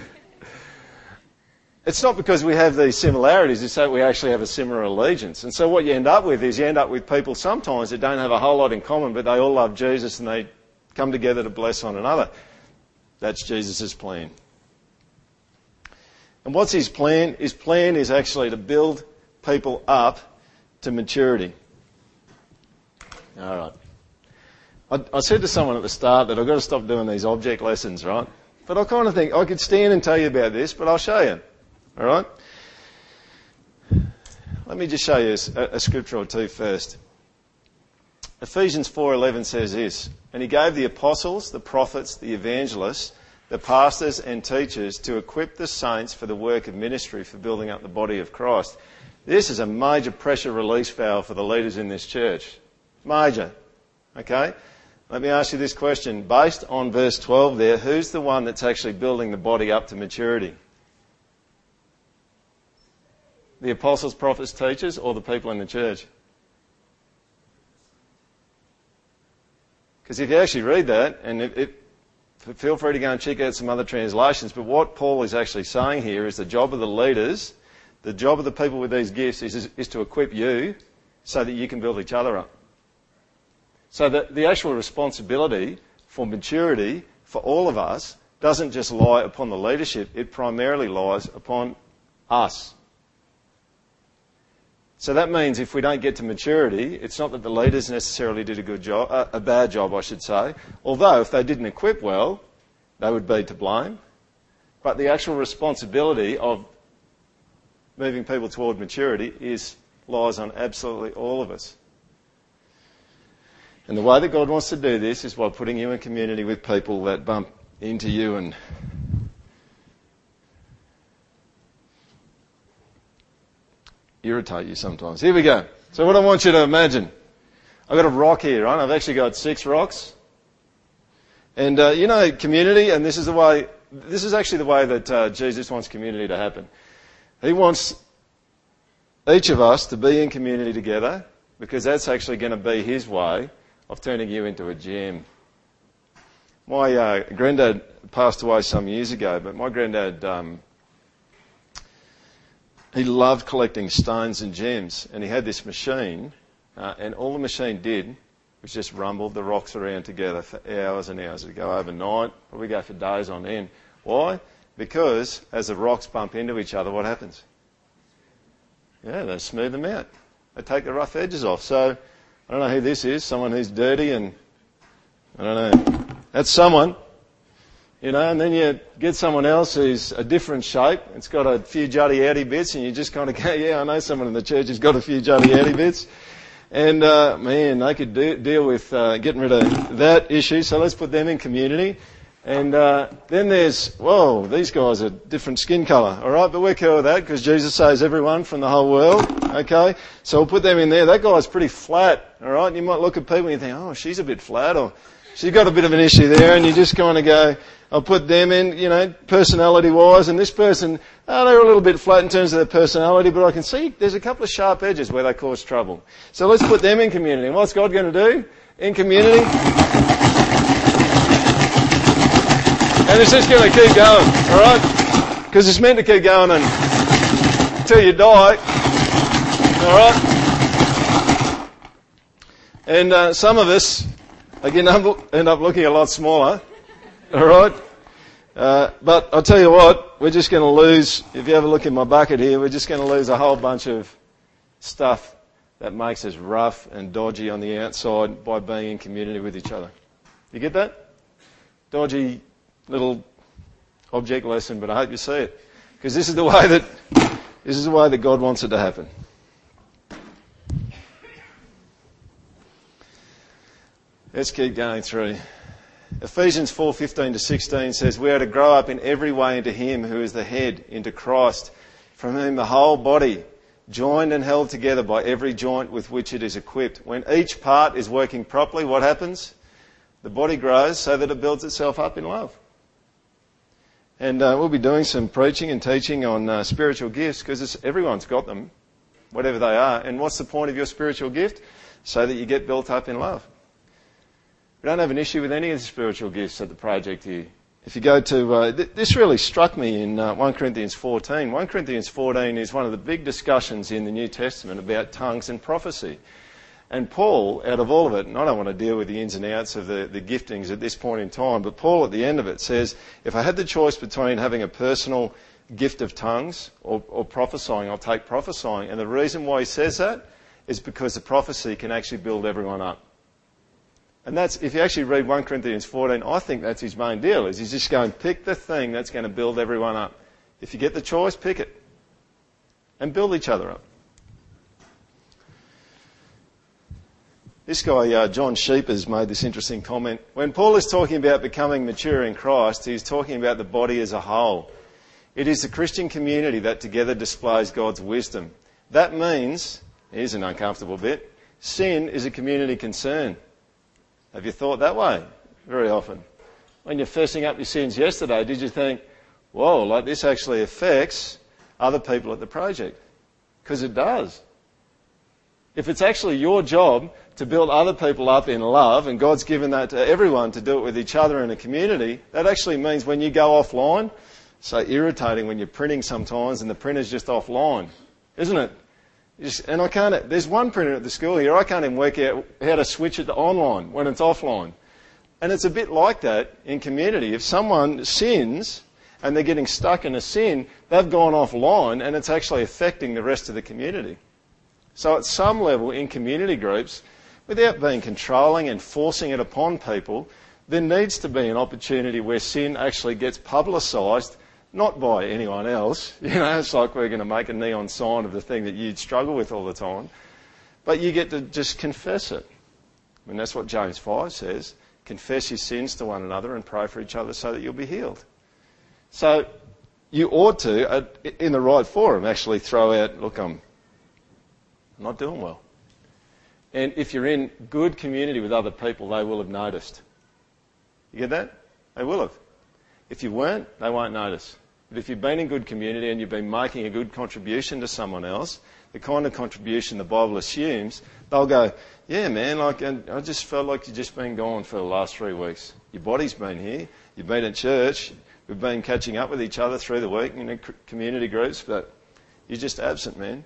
It's not because we have these similarities, it's that we actually have a similar allegiance. And so what you end up with is you end up with people sometimes that don't have a whole lot in common, but they all love Jesus and they come together to bless one another. That's Jesus' plan. And what's his plan? His plan is actually to build people up to maturity. All right. I, I said to someone at the start that I've got to stop doing these object lessons, right? But I kind of think I could stand and tell you about this, but I'll show you. All right? Let me just show you a, a scripture or two first. Ephesians 4:11 says this, and he gave the apostles, the prophets, the evangelists, the pastors and teachers to equip the saints for the work of ministry for building up the body of Christ. This is a major pressure release valve for the leaders in this church. Major. Okay? Let me ask you this question. Based on verse 12 there, who's the one that's actually building the body up to maturity? The apostles, prophets, teachers, or the people in the church? Because if you actually read that, and it, it, feel free to go and check out some other translations, but what Paul is actually saying here is the job of the leaders, the job of the people with these gifts is, is, is to equip you so that you can build each other up. So that the actual responsibility for maturity for all of us doesn't just lie upon the leadership, it primarily lies upon us. So that means if we don't get to maturity, it's not that the leaders necessarily did a good job, uh, a bad job, I should say. Although if they didn't equip well, they would be to blame. But the actual responsibility of moving people toward maturity is lies on absolutely all of us. And the way that God wants to do this is by putting you in community with people that bump into you and irritate you sometimes. Here we go. So what I want you to imagine, I've got a rock here, right? I've actually got six rocks. And, uh, you know, community, and this is the way, this is actually the way that uh, Jesus wants community to happen. He wants each of us to be in community together because that's actually going to be his way of turning you into a gem. My uh, granddad passed away some years ago, but my granddad, um, he loved collecting stones and gems, and he had this machine, uh, and all the machine did was just rumbled the rocks around together for hours and hours. It'd go overnight, we go for days on end. Why? Because as the rocks bump into each other, what happens? Yeah, they smooth them out. They take the rough edges off. So, I don't know who this is. Someone who's dirty and, I don't know. That's someone. You know, and then you get someone else who's a different shape. It's got a few juddy outy bits and you just kind of go, yeah, I know someone in the church who's got a few juddy outy bits. And, uh, man, they could do, deal with, uh, getting rid of that issue. So let's put them in community. And uh, then there's, whoa, these guys are different skin colour, all right? But we're cool with that because Jesus saves everyone from the whole world, okay? So we'll put them in there. That guy's pretty flat, all right? And you might look at people and you think, oh, she's a bit flat, or she's got a bit of an issue there, and you just kind of go, I'll put them in, you know, personality-wise, and this person, oh, they're a little bit flat in terms of their personality, but I can see there's a couple of sharp edges where they cause trouble. So let's put them in community. And what's God going to do in community? And it's just going to keep going, alright? Because it's meant to keep going until you die, alright? And uh, some of us, again, end up looking a lot smaller, alright? Uh, but I'll tell you what, we're just going to lose, if you have a look in my bucket here, we're just going to lose a whole bunch of stuff that makes us rough and dodgy on the outside by being in community with each other. You get that? Dodgy little object lesson, but I hope you see it. Because this is the way that, this is the way that God wants it to happen. Let's keep going through. Ephesians 4:15 to 16 says, "We are to grow up in every way into him who is the head, into Christ, from whom the whole body, joined and held together by every joint with which it is equipped. When each part is working properly, what happens? The body grows so that it builds itself up in love." And uh, we'll be doing some preaching and teaching on uh, spiritual gifts because everyone's got them, whatever they are. And what's the point of your spiritual gift? So that you get built up in love. We don't have an issue with any of the spiritual gifts at the project here. If you go to, uh, th- this really struck me in uh, 1 Corinthians 14. 1 Corinthians 14 is one of the big discussions in the New Testament about tongues and prophecy. And Paul, out of all of it, and I don't want to deal with the ins and outs of the, the giftings at this point in time, but Paul at the end of it says, if I had the choice between having a personal gift of tongues or, or prophesying, I'll take prophesying. And the reason why he says that is because the prophecy can actually build everyone up. And that's, if you actually read 1 Corinthians 14, I think that's his main deal, is he's just going, pick the thing that's going to build everyone up. If you get the choice, pick it. And build each other up. This guy, uh, John Sheep, has made this interesting comment. When Paul is talking about becoming mature in Christ, he's talking about the body as a whole. It is the Christian community that together displays God's wisdom. That means, here's an uncomfortable bit, sin is a community concern. Have you thought that way? Very often. When you're fessing up your sins yesterday, did you think, whoa, like this actually affects other people at the project? Because it does. If it's actually your job to build other people up in love, and God's given that to everyone to do it with each other in a community, that actually means when you go offline, so irritating when you're printing sometimes and the printer's just offline, isn't it? Just, and I can't, there's one printer at the school here, I can't even work out how to switch it to online when it's offline. And it's a bit like that in community. If someone sins and they're getting stuck in a sin, they've gone offline and it's actually affecting the rest of the community. So at some level in community groups, without being controlling and forcing it upon people, there needs to be an opportunity where sin actually gets publicised, not by anyone else. You know, it's like we're going to make a neon sign of the thing that you'd struggle with all the time. But you get to just confess it. I mean, that's what James 5 says. Confess your sins to one another and pray for each other so that you'll be healed. So you ought to, in the right forum, actually throw out, look, I'm not doing well. And if you're in good community with other people, they will have noticed. You get that? They will have. If you weren't, they won't notice. But if you've been in good community and you've been making a good contribution to someone else, the kind of contribution the Bible assumes, they'll go, yeah, man, like, I just felt like you've just been gone for the last three weeks. Your body's been here. You've been at church. We've been catching up with each other through the week in the community groups, but you're just absent, man.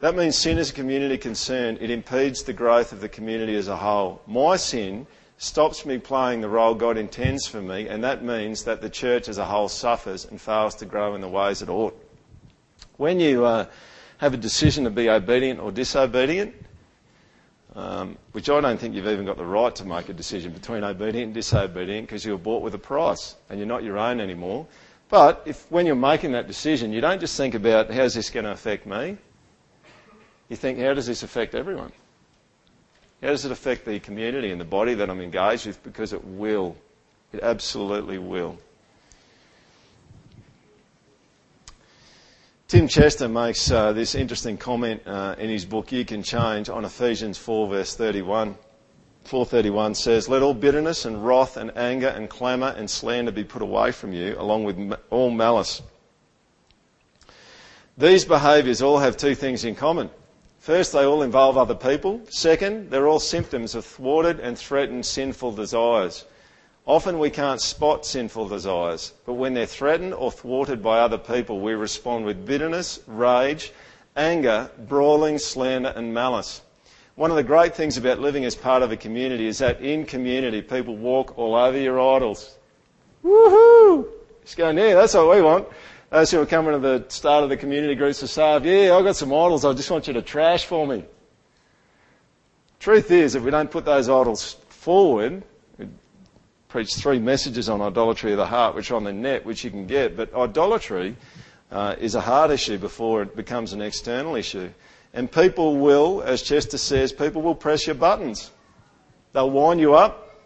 That means sin is a community concern. It impedes the growth of the community as a whole. My sin stops me playing the role God intends for me, and that means that the church as a whole suffers and fails to grow in the ways it ought. When you uh, have a decision to be obedient or disobedient, um, which I don't think you've even got the right to make a decision between obedient and disobedient because you were bought with a price and you're not your own anymore. But if when you're making that decision, you don't just think about how's this going to affect me. You think, how does this affect everyone? How does it affect the community and the body that I'm engaged with? Because it will. It absolutely will. Tim Chester makes uh, this interesting comment uh, in his book You Can Change on Ephesians 4 verse 31. 431 says, Let all bitterness and wrath and anger and clamour and slander be put away from you, along with all malice. These behaviours all have two things in common. First, they all involve other people. Second, they're all symptoms of thwarted and threatened sinful desires. Often we can't spot sinful desires, but when they're threatened or thwarted by other people, we respond with bitterness, rage, anger, brawling, slander, and malice. One of the great things about living as part of a community is that in community, people walk all over your idols. Woohoo! Just going, yeah, that's what we want. Those who are coming to the start of the community groups to say, yeah, I've got some idols, I just want you to trash for me. Truth is, if we don't put those idols forward, we preach three messages on idolatry of the heart, which are on the net, which you can get, but idolatry uh, is a heart issue before it becomes an external issue. And people will, as Chester says, people will press your buttons. They'll wind you up,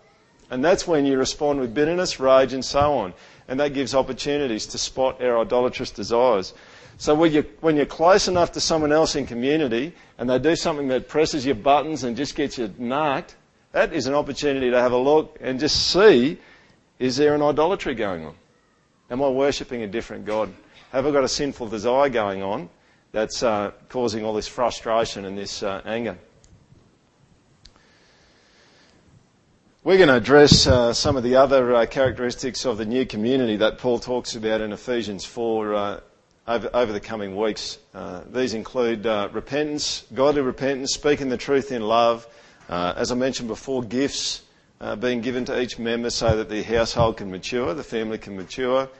and that's when you respond with bitterness, rage, and so on and that gives opportunities to spot our idolatrous desires. So when you're, when you're close enough to someone else in community and they do something that presses your buttons and just gets you knocked, that is an opportunity to have a look and just see is there an idolatry going on? Am I worshipping a different God? Have I got a sinful desire going on that's uh, causing all this frustration and this uh, anger? We're going to address uh, some of the other uh, characteristics of the new community that Paul talks about in Ephesians 4 uh, over, over, the coming weeks. Uh, these include uh, repentance, godly repentance, speaking the truth in love, uh, as I mentioned before, gifts being given to each member so that the household can mature, the family can mature,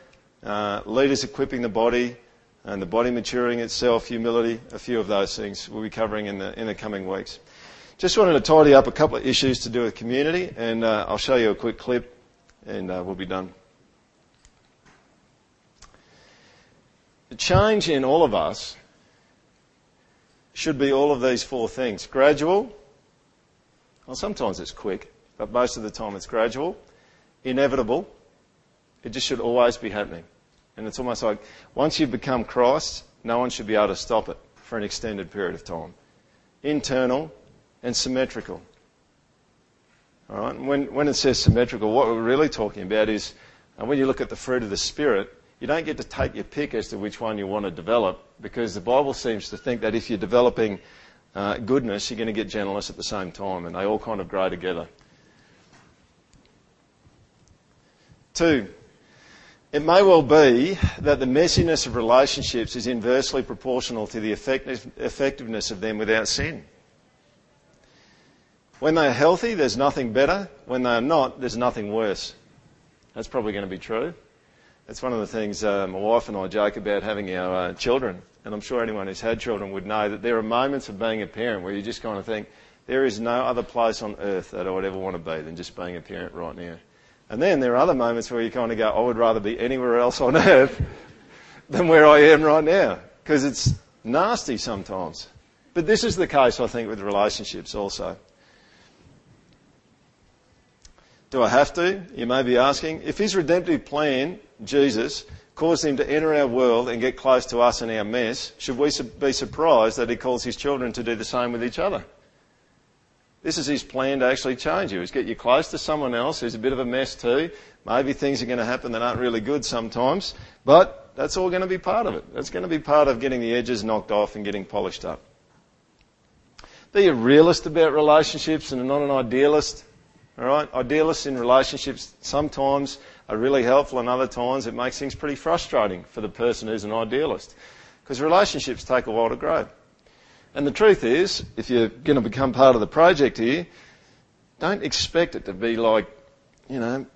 leaders equipping the body, and the body maturing itself, humility, a few of those things we'll be covering in the, in the coming weeks. Just wanted to tidy up a couple of issues to do with community, and uh, I'll show you a quick clip, and uh, we'll be done. The change in all of us should be all of these four things gradual, well, sometimes it's quick, but most of the time it's gradual, inevitable, it just should always be happening. And it's almost like once you've become Christ, no one should be able to stop it for an extended period of time. Internal, and symmetrical. All right? When, when it says symmetrical, what we're really talking about is uh, when you look at the fruit of the Spirit, you don't get to take your pick as to which one you want to develop because the Bible seems to think that if you're developing uh, goodness, you're going to get gentleness at the same time, and they all kind of grow together. Two, it may well be that the messiness of relationships is inversely proportional to the effective, effectiveness of them without sin. When they are healthy, there's nothing better. When they are not, there's nothing worse. That's probably going to be true. It's one of the things uh, my wife and I joke about having our uh, children. And I'm sure anyone who's had children would know that there are moments of being a parent where you just kind of think, there is no other place on earth that I would ever want to be than just being a parent right now. And then there are other moments where you kind of go, I would rather be anywhere else on earth than where I am right now. Because it's nasty sometimes. But this is the case, I think, with relationships also. Do I have to? You may be asking. If his redemptive plan, Jesus, caused him to enter our world and get close to us in our mess, should we be surprised that he calls his children to do the same with each other? This is his plan to actually change you, is get you close to someone else who's a bit of a mess too. Maybe things are going to happen that aren't really good sometimes, but that's all going to be part of it. That's going to be part of getting the edges knocked off and getting polished up. Be a realist about relationships and not an idealist. Alright? Idealists in relationships sometimes are really helpful and other times it makes things pretty frustrating for the person who's an idealist. Because relationships take a while to grow. And the truth is, if you're going to become part of the project here, don't expect it to be like, you know,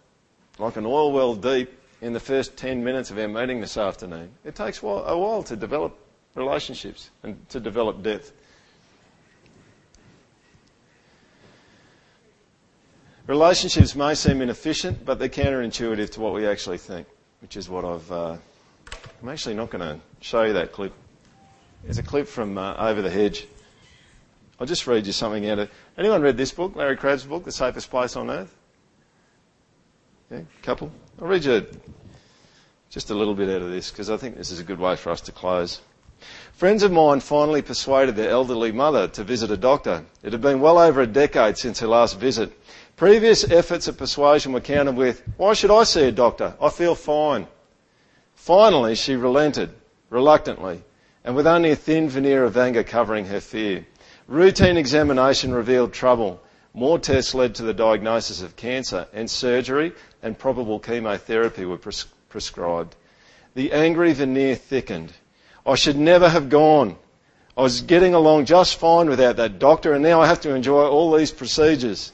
like an oil well deep in the first 10 minutes of our meeting this afternoon. It takes a while to develop relationships and to develop depth. Relationships may seem inefficient, but they're counterintuitive to what we actually think, which is what I've. Uh, I'm actually not going to show you that clip. It's a clip from uh, Over the Hedge. I'll just read you something out of. Anyone read this book, Larry Crabb's book, The Safest Place on Earth? Yeah, couple. I'll read you just a little bit out of this because I think this is a good way for us to close. Friends of mine finally persuaded their elderly mother to visit a doctor. It had been well over a decade since her last visit. Previous efforts at persuasion were countered with, Why should I see a doctor? I feel fine. Finally, she relented, reluctantly, and with only a thin veneer of anger covering her fear. Routine examination revealed trouble. More tests led to the diagnosis of cancer, and surgery and probable chemotherapy were pres- prescribed. The angry veneer thickened. I should never have gone. I was getting along just fine without that doctor, and now I have to enjoy all these procedures.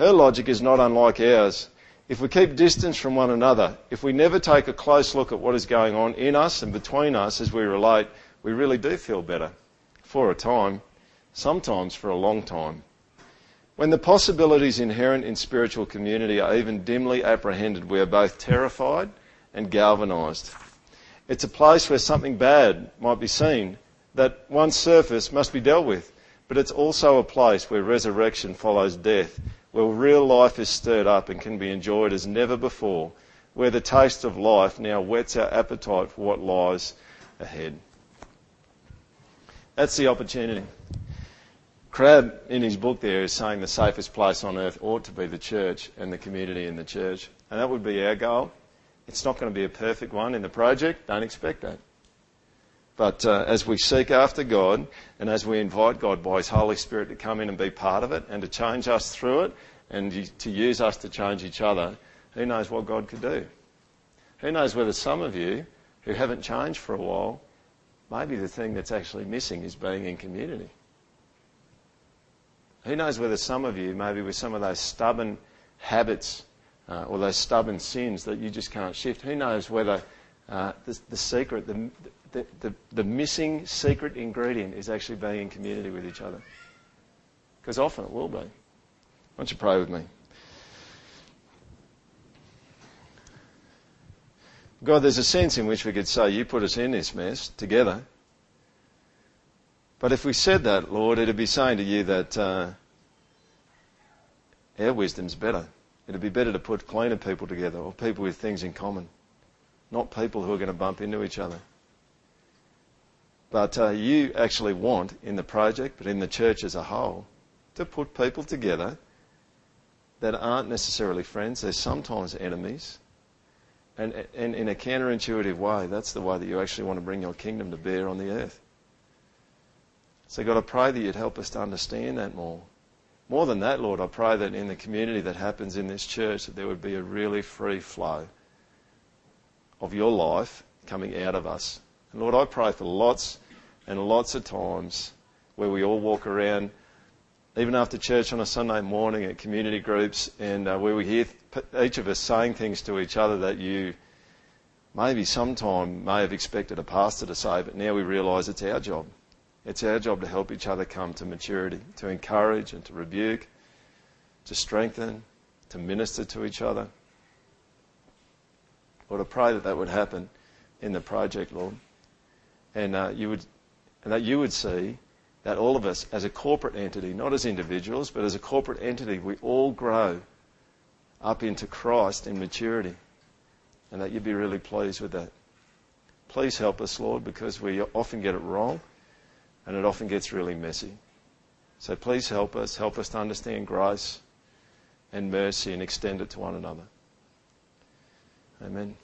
Her logic is not unlike ours. If we keep distance from one another, if we never take a close look at what is going on in us and between us as we relate, we really do feel better. For a time, sometimes for a long time. When the possibilities inherent in spiritual community are even dimly apprehended, we are both terrified and galvanised. It's a place where something bad might be seen, that one's surface must be dealt with, but it's also a place where resurrection follows death where real life is stirred up and can be enjoyed as never before, where the taste of life now whets our appetite for what lies ahead. That's the opportunity. Crabb, in his book there, is saying the safest place on earth ought to be the church and the community in the church. And that would be our goal. It's not going to be a perfect one in the project. Don't expect that. But uh, as we seek after God and as we invite God by His Holy Spirit to come in and be part of it and to change us through it and to use us to change each other, who knows what God could do? Who knows whether some of you who haven't changed for a while, maybe the thing that's actually missing is being in community. Who knows whether some of you, maybe with some of those stubborn habits uh, or those stubborn sins that you just can't shift, who knows whether uh, the, the secret, the, the, the, the missing secret ingredient is actually being in community with each other. Because often it will be. Why don't you pray with me? God, there's a sense in which we could say, You put us in this mess together. But if we said that, Lord, it'd be saying to you that uh, our wisdom's better. It'd be better to put cleaner people together or people with things in common, not people who are going to bump into each other. But uh, you actually want in the project, but in the church as a whole, to put people together that aren't necessarily friends. They're sometimes enemies. And, and in a counterintuitive way, that's the way that you actually want to bring your kingdom to bear on the earth. So, God, I pray that you'd help us to understand that more. More than that, Lord, I pray that in the community that happens in this church, that there would be a really free flow of your life coming out of us and Lord, I pray for lots and lots of times where we all walk around, even after church on a Sunday morning at community groups, and uh, where we hear each of us saying things to each other that you maybe sometime may have expected a pastor to say, but now we realise it's our job. It's our job to help each other come to maturity, to encourage and to rebuke, to strengthen, to minister to each other. Or to pray that that would happen in the project, Lord and uh, you would, and that you would see that all of us, as a corporate entity, not as individuals, but as a corporate entity, we all grow up into Christ in maturity, and that you'd be really pleased with that. Please help us, Lord, because we often get it wrong, and it often gets really messy. So please help us. Help us to understand grace and mercy and extend it to one another. Amen.